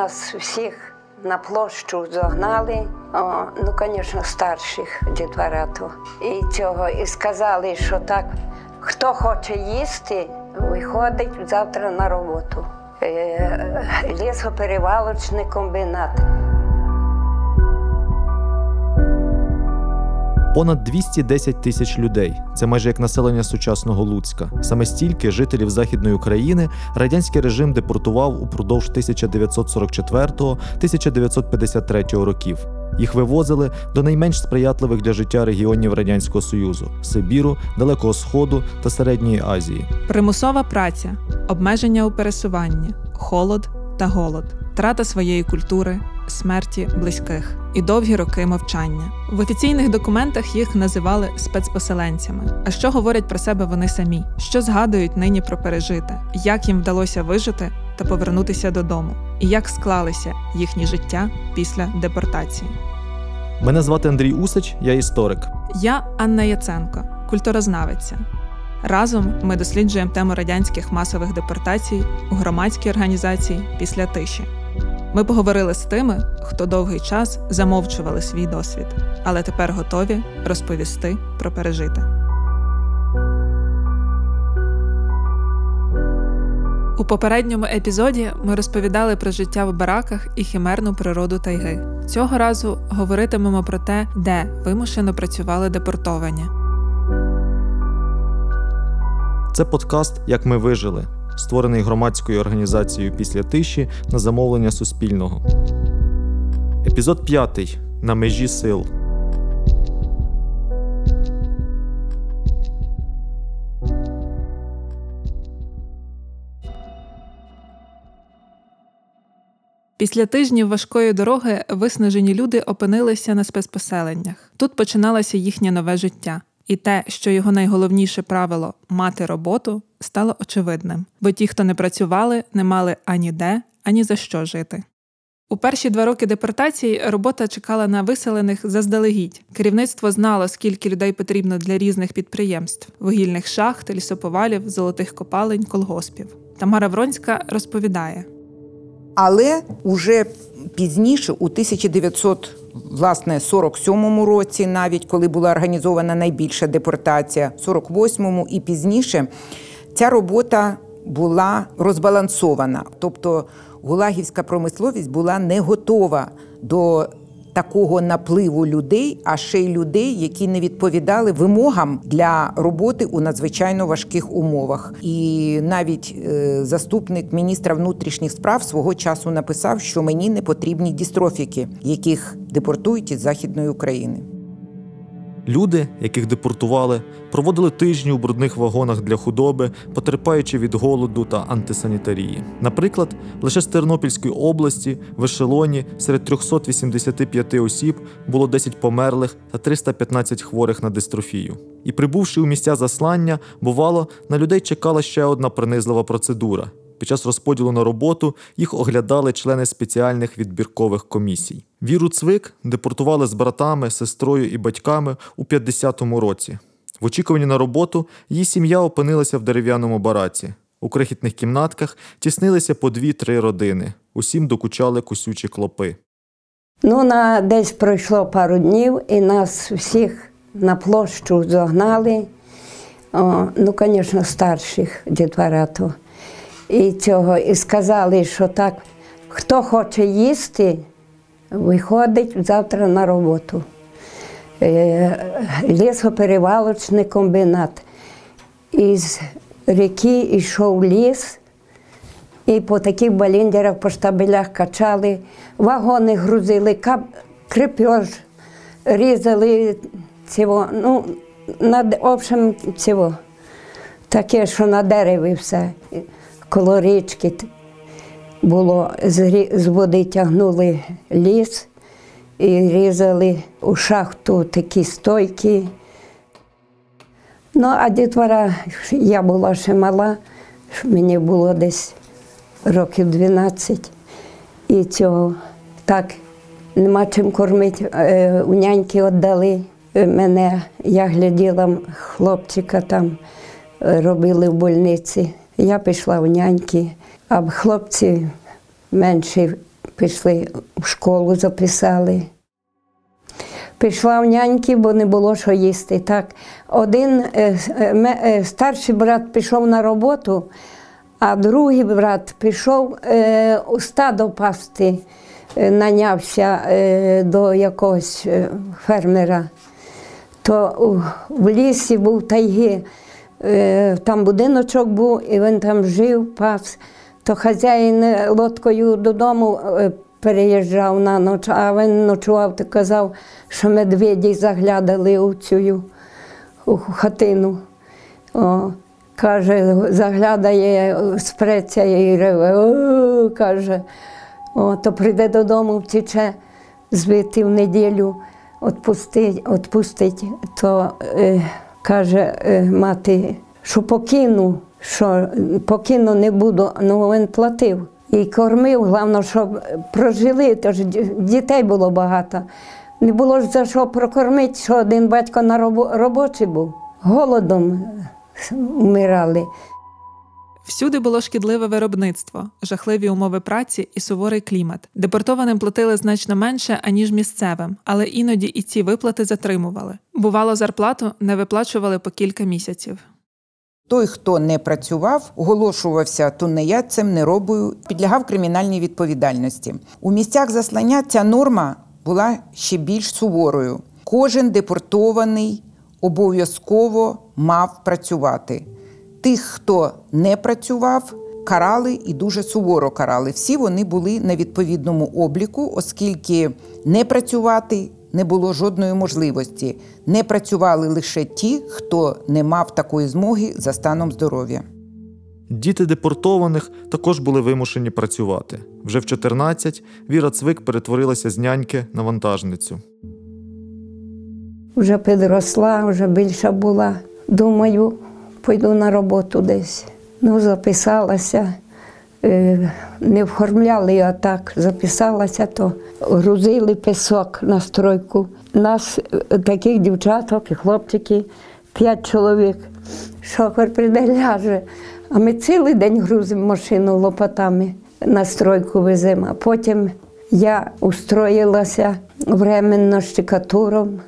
нас всіх на площу загнали. О, ну, звісно, старших дітворяту. І цього, і сказали, що так, хто хоче їсти, виходить завтра на роботу. Е, Лісоперевалочний комбінат. Понад 210 тисяч людей це майже як населення сучасного Луцька. Саме стільки жителів Західної України радянський режим депортував упродовж 1944-1953 років. Їх вивозили до найменш сприятливих для життя регіонів Радянського Союзу Сибіру, Далекого Сходу та Середньої Азії. Примусова праця, обмеження у пересуванні, холод та голод, трата своєї культури, смерті близьких і довгі роки мовчання. В офіційних документах їх називали спецпоселенцями. А що говорять про себе вони самі? Що згадують нині про пережите? Як їм вдалося вижити та повернутися додому? І як склалися їхні життя після депортації? Мене звати Андрій Усач, я історик. Я Анна Яценко, культурознавиця. Разом ми досліджуємо тему радянських масових депортацій у громадській організації після тиші. Ми поговорили з тими, хто довгий час замовчували свій досвід, але тепер готові розповісти про пережите. У попередньому епізоді ми розповідали про життя в бараках і химерну природу тайги. Цього разу говоритимемо про те, де вимушено працювали депортовані. Це подкаст Як ми вижили, створений громадською організацією після тиші на замовлення Суспільного. Епізод 5. На межі сил. Після тижнів важкої дороги виснажені люди опинилися на спецпоселеннях. Тут починалося їхнє нове життя. І те, що його найголовніше правило мати роботу, стало очевидним, бо ті, хто не працювали, не мали ані де, ані за що жити. У перші два роки депортації робота чекала на виселених заздалегідь. Керівництво знало, скільки людей потрібно для різних підприємств вугільних шахт, лісоповалів, золотих копалень, колгоспів. Тамара Вронська розповідає. Але уже пізніше, у 1947 році, навіть коли була організована найбільша депортація, 48-му і пізніше, ця робота була розбалансована. Тобто гулагівська промисловість була не готова до такого напливу людей, а ще й людей, які не відповідали вимогам для роботи у надзвичайно важких умовах. І навіть е, заступник міністра внутрішніх справ свого часу написав, що мені не потрібні дістрофіки, яких депортують із західної України. Люди, яких депортували, проводили тижні у брудних вагонах для худоби, потерпаючи від голоду та антисанітарії. Наприклад, лише з Тернопільської області в ешелоні серед 385 осіб було 10 померлих та 315 хворих на дистрофію. І прибувши у місця заслання, бувало, на людей чекала ще одна принизлива процедура. Під час розподілу на роботу їх оглядали члени спеціальних відбіркових комісій. Віру Цвик депортували з братами, сестрою і батьками у 50-му році. В очікуванні на роботу її сім'я опинилася в дерев'яному бараці. У крихітних кімнатках тіснилися по дві-три родини. Усім докучали кусючі клопи. Ну, на десь пройшло пару днів, і нас всіх на площу загнали. О, ну, звісно, старших дітворяту. І цього, і сказали, що так, хто хоче їсти, виходить завтра на роботу. Е, Лісоперевалочний комбінат. Із ріки йшов ліс, і по таких баліндерах, по штабелях качали, вагони грузили, крепеж, різали цього, ну, на, в общем, цього. Таке, що на дереві все коло річки було з води тягнули ліс і різали у шахту такі стойки. Ну, а дітвора, я була ще мала, мені було десь років 12. І цього так нема чим кормити. Е, у няньки віддали мене. Я гляділа хлопчика там, робили в больниці. Я пішла в няньки, а хлопці менші пішли в школу, записали. Пішла в няньки, бо не було що їсти. Так, один е, е, е, старший брат пішов на роботу, а другий брат пішов у стадо пасти, нанявся до якогось фермера. То в лісі був тайги, там будиночок був, і він там жив, пас. То хазяїн е, лодкою додому е, переїжджав на ніч, а він ночував та казав, що медведі заглядали у цю у хатину. О, каже, заглядає, спреться і реве, «О», каже. О, то прийде додому, втіче збити в неділю, відпустить, відпустить. То е, каже е, мати, що покину, що покину не буду, ну він платив. І кормив, головне, щоб прожили, тож дітей було багато. Не було ж за що прокормити, що один батько на робо- робочий був. Голодом е, вмирали. Всюди було шкідливе виробництво, жахливі умови праці і суворий клімат. Депортованим платили значно менше, аніж місцевим, але іноді і ці виплати затримували. Бувало, зарплату не виплачували по кілька місяців. Той, хто не працював, оголошувався тунеядцем, неробою, підлягав кримінальній відповідальності. У місцях заслання ця норма була ще більш суворою. Кожен депортований обов'язково мав працювати. Тих, хто не працював, карали і дуже суворо карали. Всі вони були на відповідному обліку, оскільки не працювати не було жодної можливості. Не працювали лише ті, хто не мав такої змоги за станом здоров'я. Діти депортованих також були вимушені працювати. Вже в 14 Віра Цвик перетворилася з няньки на вантажницю. Вже підросла, вже більша була. Думаю, пойду на роботу десь. Ну, записалася. Е, Не оформляли, а так записалася, то грузили пісок на стройку. Нас е, таких дівчаток і хлопчиків, п'ять чоловік. Шофер прийде ляже. А ми цілий день грузимо машину лопатами на стройку веземо. А потім я устроїлася временно штикатуром.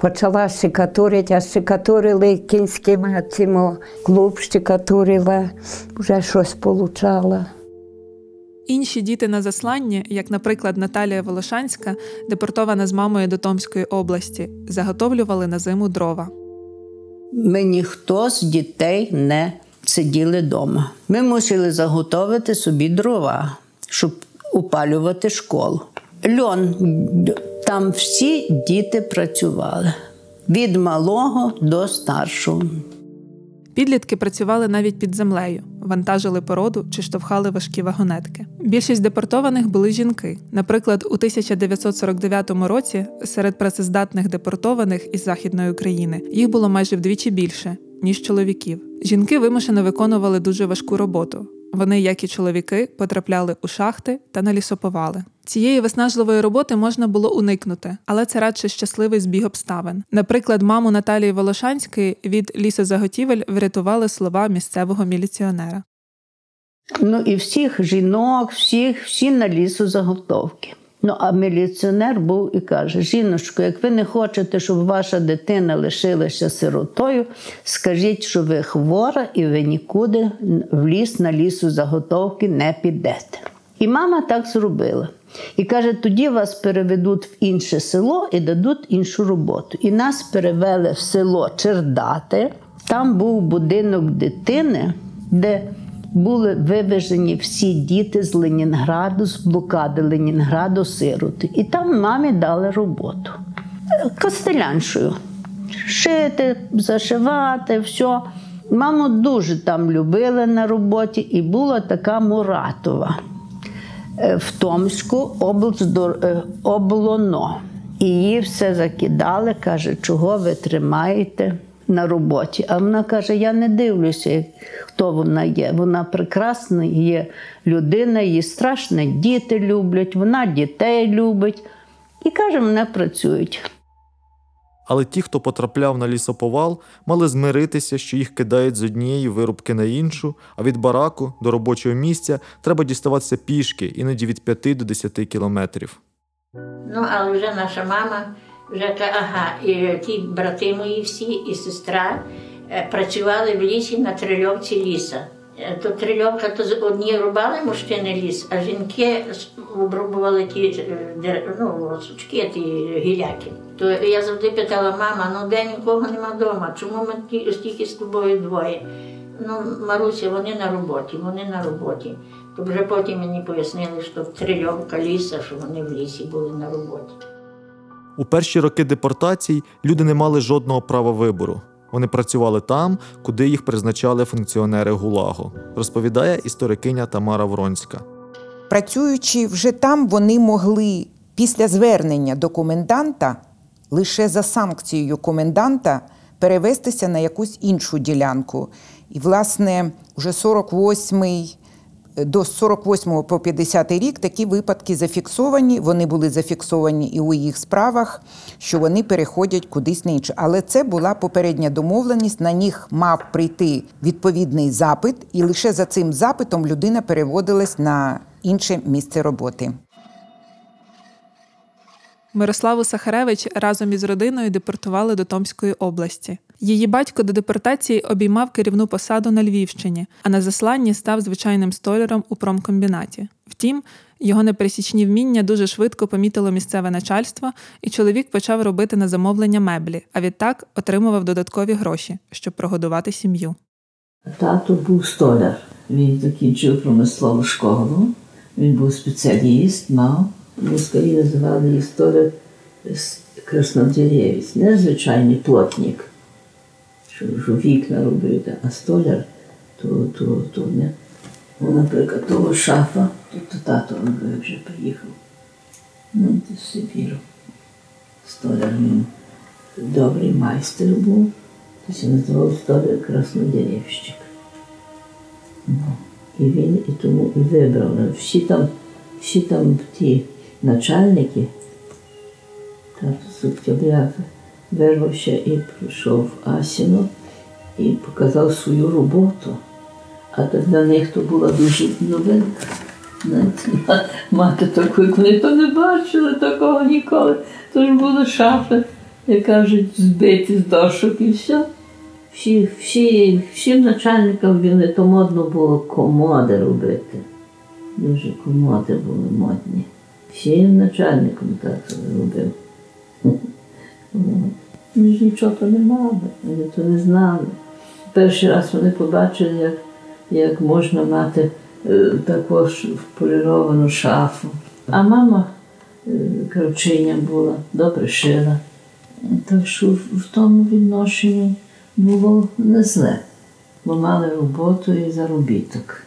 Почала штикатурити, а штикатурили кінським цим клуб штикатурила, вже щось получала. Інші діти на засланні, як, наприклад, Наталія Волошанська, депортована з мамою до Томської області, заготовлювали на зиму дрова. Ми ніхто з дітей не сиділи вдома. Ми мусили заготовити собі дрова, щоб опалювати школу. Льон, там всі діти працювали від малого до старшого. Підлітки працювали навіть під землею, вантажили породу чи штовхали важкі вагонетки. Більшість депортованих були жінки. Наприклад, у 1949 році серед працездатних депортованих із Західної України їх було майже вдвічі більше, ніж чоловіків. Жінки вимушено виконували дуже важку роботу. Вони, як і чоловіки, потрапляли у шахти та на лісоповали. Цієї виснажливої роботи можна було уникнути, але це радше щасливий збіг обставин. Наприклад, маму Наталії Волошанської від лісозаготівель врятували слова місцевого міліціонера. Ну і всіх жінок, всіх, всі на лісу заготовки. Ну, а міліціонер був і каже: жіночко, як ви не хочете, щоб ваша дитина лишилася сиротою, скажіть, що ви хвора і ви нікуди в ліс на лісу заготовки не підете. І мама так зробила. І каже: тоді вас переведуть в інше село і дадуть іншу роботу. І нас перевели в село Чердати. Там був будинок дитини, де були вивезені всі діти з Ленінграду, з блокади Ленінграду, сироти. І там мамі дали роботу костеляншою. Шити, зашивати, все. Маму дуже там любили на роботі, і була така Муратова е, в Томську е, облоно. І її все закидали, каже, чого ви тримаєте на роботі. А вона каже: Я не дивлюся, хто вона є. Вона прекрасна є людина, її страшно діти люблять, вона дітей любить. І каже, мене працюють. Але ті, хто потрапляв на лісоповал, мали змиритися, що їх кидають з однієї вирубки на іншу, а від бараку до робочого місця треба діставатися пішки, іноді від 5 до 10 кілометрів. Ну, але вже наша мама вже ага, і ті брати мої всі, і сестра е, працювали в лісі на трильовці ліса. Е, То трильовка, то одні рубали мужчини ліс, а жінки обрубували ті е, ну, сучки, ті гіляки. То я завжди питала, мама, ну де нікого нема вдома, чому ми стільки з тобою двоє? Ну, Маруся, вони на роботі, вони на роботі. То вже потім мені пояснили, що трильовка ліса, що вони в лісі були на роботі. У перші роки депортацій люди не мали жодного права вибору. Вони працювали там, куди їх призначали функціонери ГУЛАГу, розповідає історикиня Тамара Вронська. Працюючи вже там, вони могли після звернення до коменданта лише за санкцією коменданта перевестися на якусь іншу ділянку. І, власне, вже 48-й до 48 по 50 рік такі випадки зафіксовані. Вони були зафіксовані і у їх справах, що вони переходять кудись на інше. Але це була попередня домовленість. На них мав прийти відповідний запит, і лише за цим запитом людина переводилась на інше місце роботи. Мирославу Сахаревич разом із родиною депортували до Томської області. Її батько до депортації обіймав керівну посаду на Львівщині, а на засланні став звичайним столяром у промкомбінаті. Втім, його непересічні вміння дуже швидко помітило місцеве начальство, і чоловік почав робити на замовлення меблі, а відтак отримував додаткові гроші, щоб прогодувати сім'ю. Тато був столяр. Він закінчив промислову школу. Він був спеціаліст, мав. Москалі називали з краснодеревець, не звичайний плотник, що ж вікна робити, а столяр то, то, то не. Ну, наприклад, того шафа, то, то тато вже приїхав. Ну, з Сибіру. Столяр він добрий майстер був. То се називав столяр краснодеревщик. Ну, і він і тому і вибрав. Всі там, всі там ті начальники, тато з октября вирвався і прийшов в Асіно і показав свою роботу. А для них то була дуже новинка. Мати такої, вони то не бачили такого ніколи. То ж були шафи, як кажуть, збиті з дошок і все. Всі, всі, всім начальникам війни то модно було комоди робити. Дуже комоди були модні. Всім начальникам так робив. Ми ж нічого то не мали, вони то не знали. Перший раз вони побачили, як, як можна мати е, таку ж поліровану шафу. А мама е, кравчиня була, добре шила. Так що в, в тому відношенні було не зле, бо мали роботу і заробіток.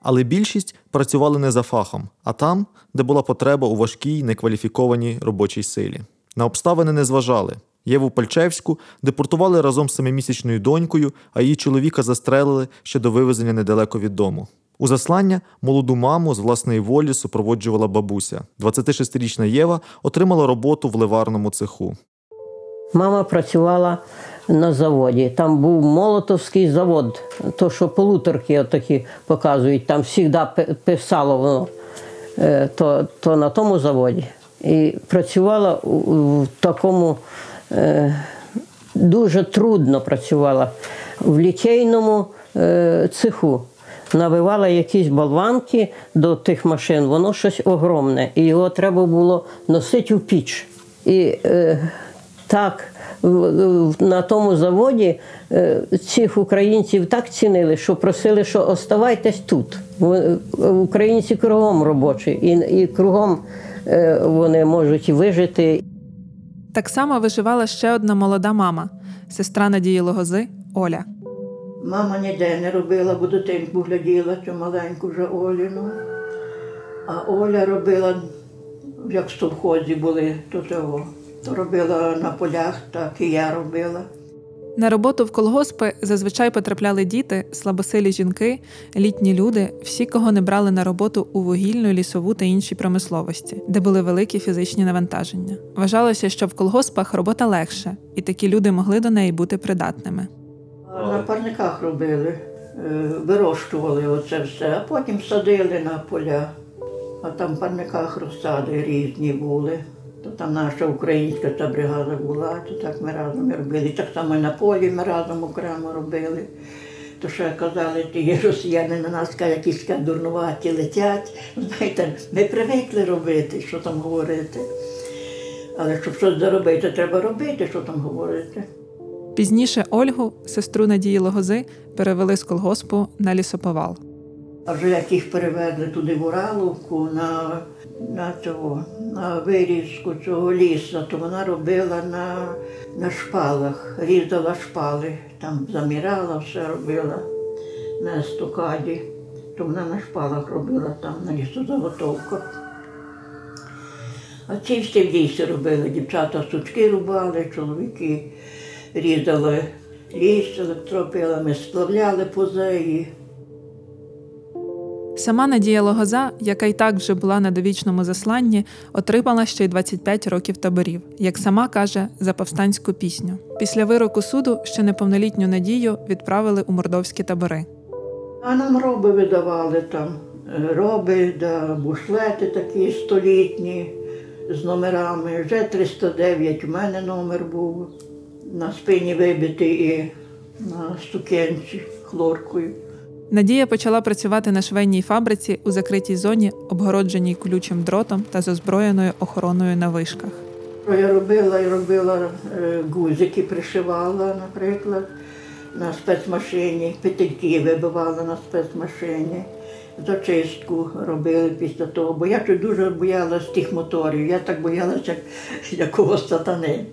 Але більшість працювали не за фахом, а там, де була потреба у важкій, некваліфікованій робочій силі. На обставини не зважали. Єву Пальчевську депортували разом з семимісячною донькою, а її чоловіка застрелили ще до вивезення недалеко від дому. У заслання молоду маму з власної волі супроводжувала бабуся. 26-річна Єва отримала роботу в ливарному цеху. Мама працювала на заводі. Там був молотовський завод, то що полуторки отакі показують, там завжди писало воно, Е, то, то на тому заводі. І працювала у такому е, дуже трудно працювала в літейному е, цеху. Навивала якісь болванки до тих машин, воно щось огромне, і його треба було носити в піч. І е, так в- в- на тому заводі е, цих українців так цінили, що просили, що оставайтесь тут. Українці кругом робочі, і, і кругом е, вони можуть вижити. Так само виживала ще одна молода мама, сестра Надії Логози Оля. Мама ніде не робила, бо дитинку гляділа, цю маленьку вже Оліну. А Оля робила, як в совхозі були, то того. То робила на полях, так і я робила. На роботу в колгоспи зазвичай потрапляли діти, слабосилі жінки, літні люди, всі, кого не брали на роботу у вугільну, лісову та іншій промисловості, де були великі фізичні навантаження. Вважалося, що в колгоспах робота легша, і такі люди могли до неї бути придатними. На парниках робили, е, вирощували оце все, а потім садили на поля. А там в парниках розсади різні були. То там наша українська та бригада була, то так ми разом робили. Так само і на полі ми разом окремо робили. То ще казали, ті росіяни на нас якісь дурнуваті летять. Знаєте, ми привикли робити, що там говорити. Але щоб щось заробити, треба робити, що там говорити. Пізніше Ольгу, сестру Надії Логози, перевели з колгоспу на лісоповал. А вже як їх перевезли туди в Ураловку на, на, цього, на вирізку цього лісу, то вона робила на, на шпалах, різала шпали, там заміряла, все робила на естокаді. То вона на шпалах робила там на лісозаготовках. А ці всі в лісі робили. Дівчата сучки рубали, чоловіки різали ліс електропилами, сплавляли позеї. Сама Надія Логоза, яка й так вже була на довічному засланні, отримала ще й 25 років таборів, як сама каже, за повстанську пісню. Після вироку суду ще неповнолітню Надію відправили у мордовські табори. А нам роби видавали там. е, Роби, да, бушлети такі столітні з номерами. Вже 309 у мене номер був. На спині вибитий і на стукенці хлоркою. Надія почала працювати на швейній фабриці у закритій зоні, обгородженій колючим дротом та з озброєною охороною на вишках. Я робила і робила е, гузики, пришивала, наприклад, на спецмашині, петельки вибивала на спецмашині, зачистку робили після того. Бо я дуже боялась тих моторів. Я так боялася як якогось сатани.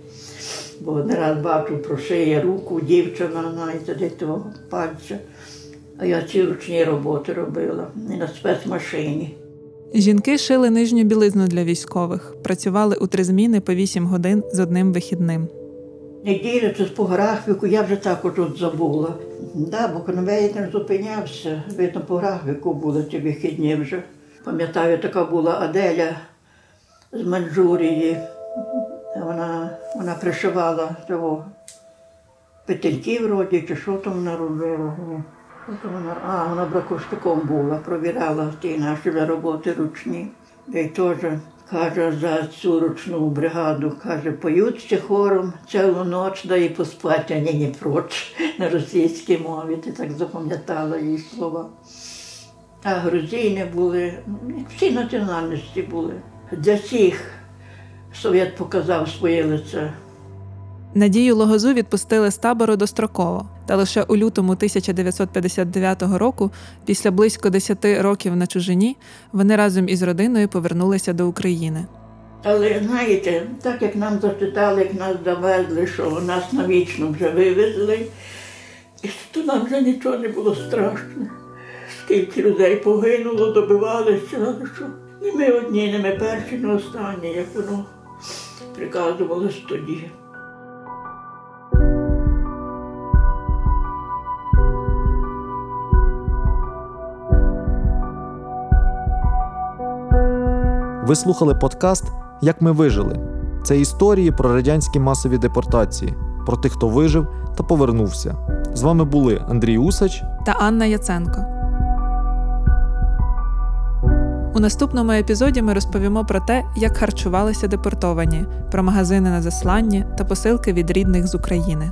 Бо не раз бачу, прошиє руку, дівчина знаєте, того пальця. А я ці ручні роботи робила і на спецмашині. Жінки шили нижню білизну для військових, працювали у три зміни по 8 годин з одним вихідним. Неділя це по графіку, я вже також от забула. Да, бо конвейер не зупинявся. Видно, по графіку були ці вихідні вже. Пам'ятаю, така була Аделя з Манджурії. Вона, вона пришивала того петельки вроді, чи що там вона робила. Що там вона, а, вона бракоштиком була, провіряла ті наші роботи ручні. І теж каже за цю ручну бригаду, каже, поють ще хором цілу ніч, да і поспати, а ні, не проч на російській мові. Ти так запам'ятала її слова. А грузини були, ну, всі національності були. Для всіх Совєт показав своє лице. Надію Логозу відпустили з табору достроково, та лише у лютому 1959 року, після близько 10 років на чужині, вони разом із родиною повернулися до України. Але знаєте, так як нам зачитали, як нас довезли, що нас навічно вже вивезли, то нам вже нічого не було страшно. Скільки людей погинуло, добивалися, що і ми одні, не ми перші, не останні, як воно приказувалось тоді. Ви слухали подкаст Як ми вижили. Це історії про радянські масові депортації, про тих, хто вижив та повернувся. З вами були Андрій Усач. та Анна Яценко. У наступному епізоді ми розповімо про те, як харчувалися депортовані, про магазини на засланні та посилки від рідних з України.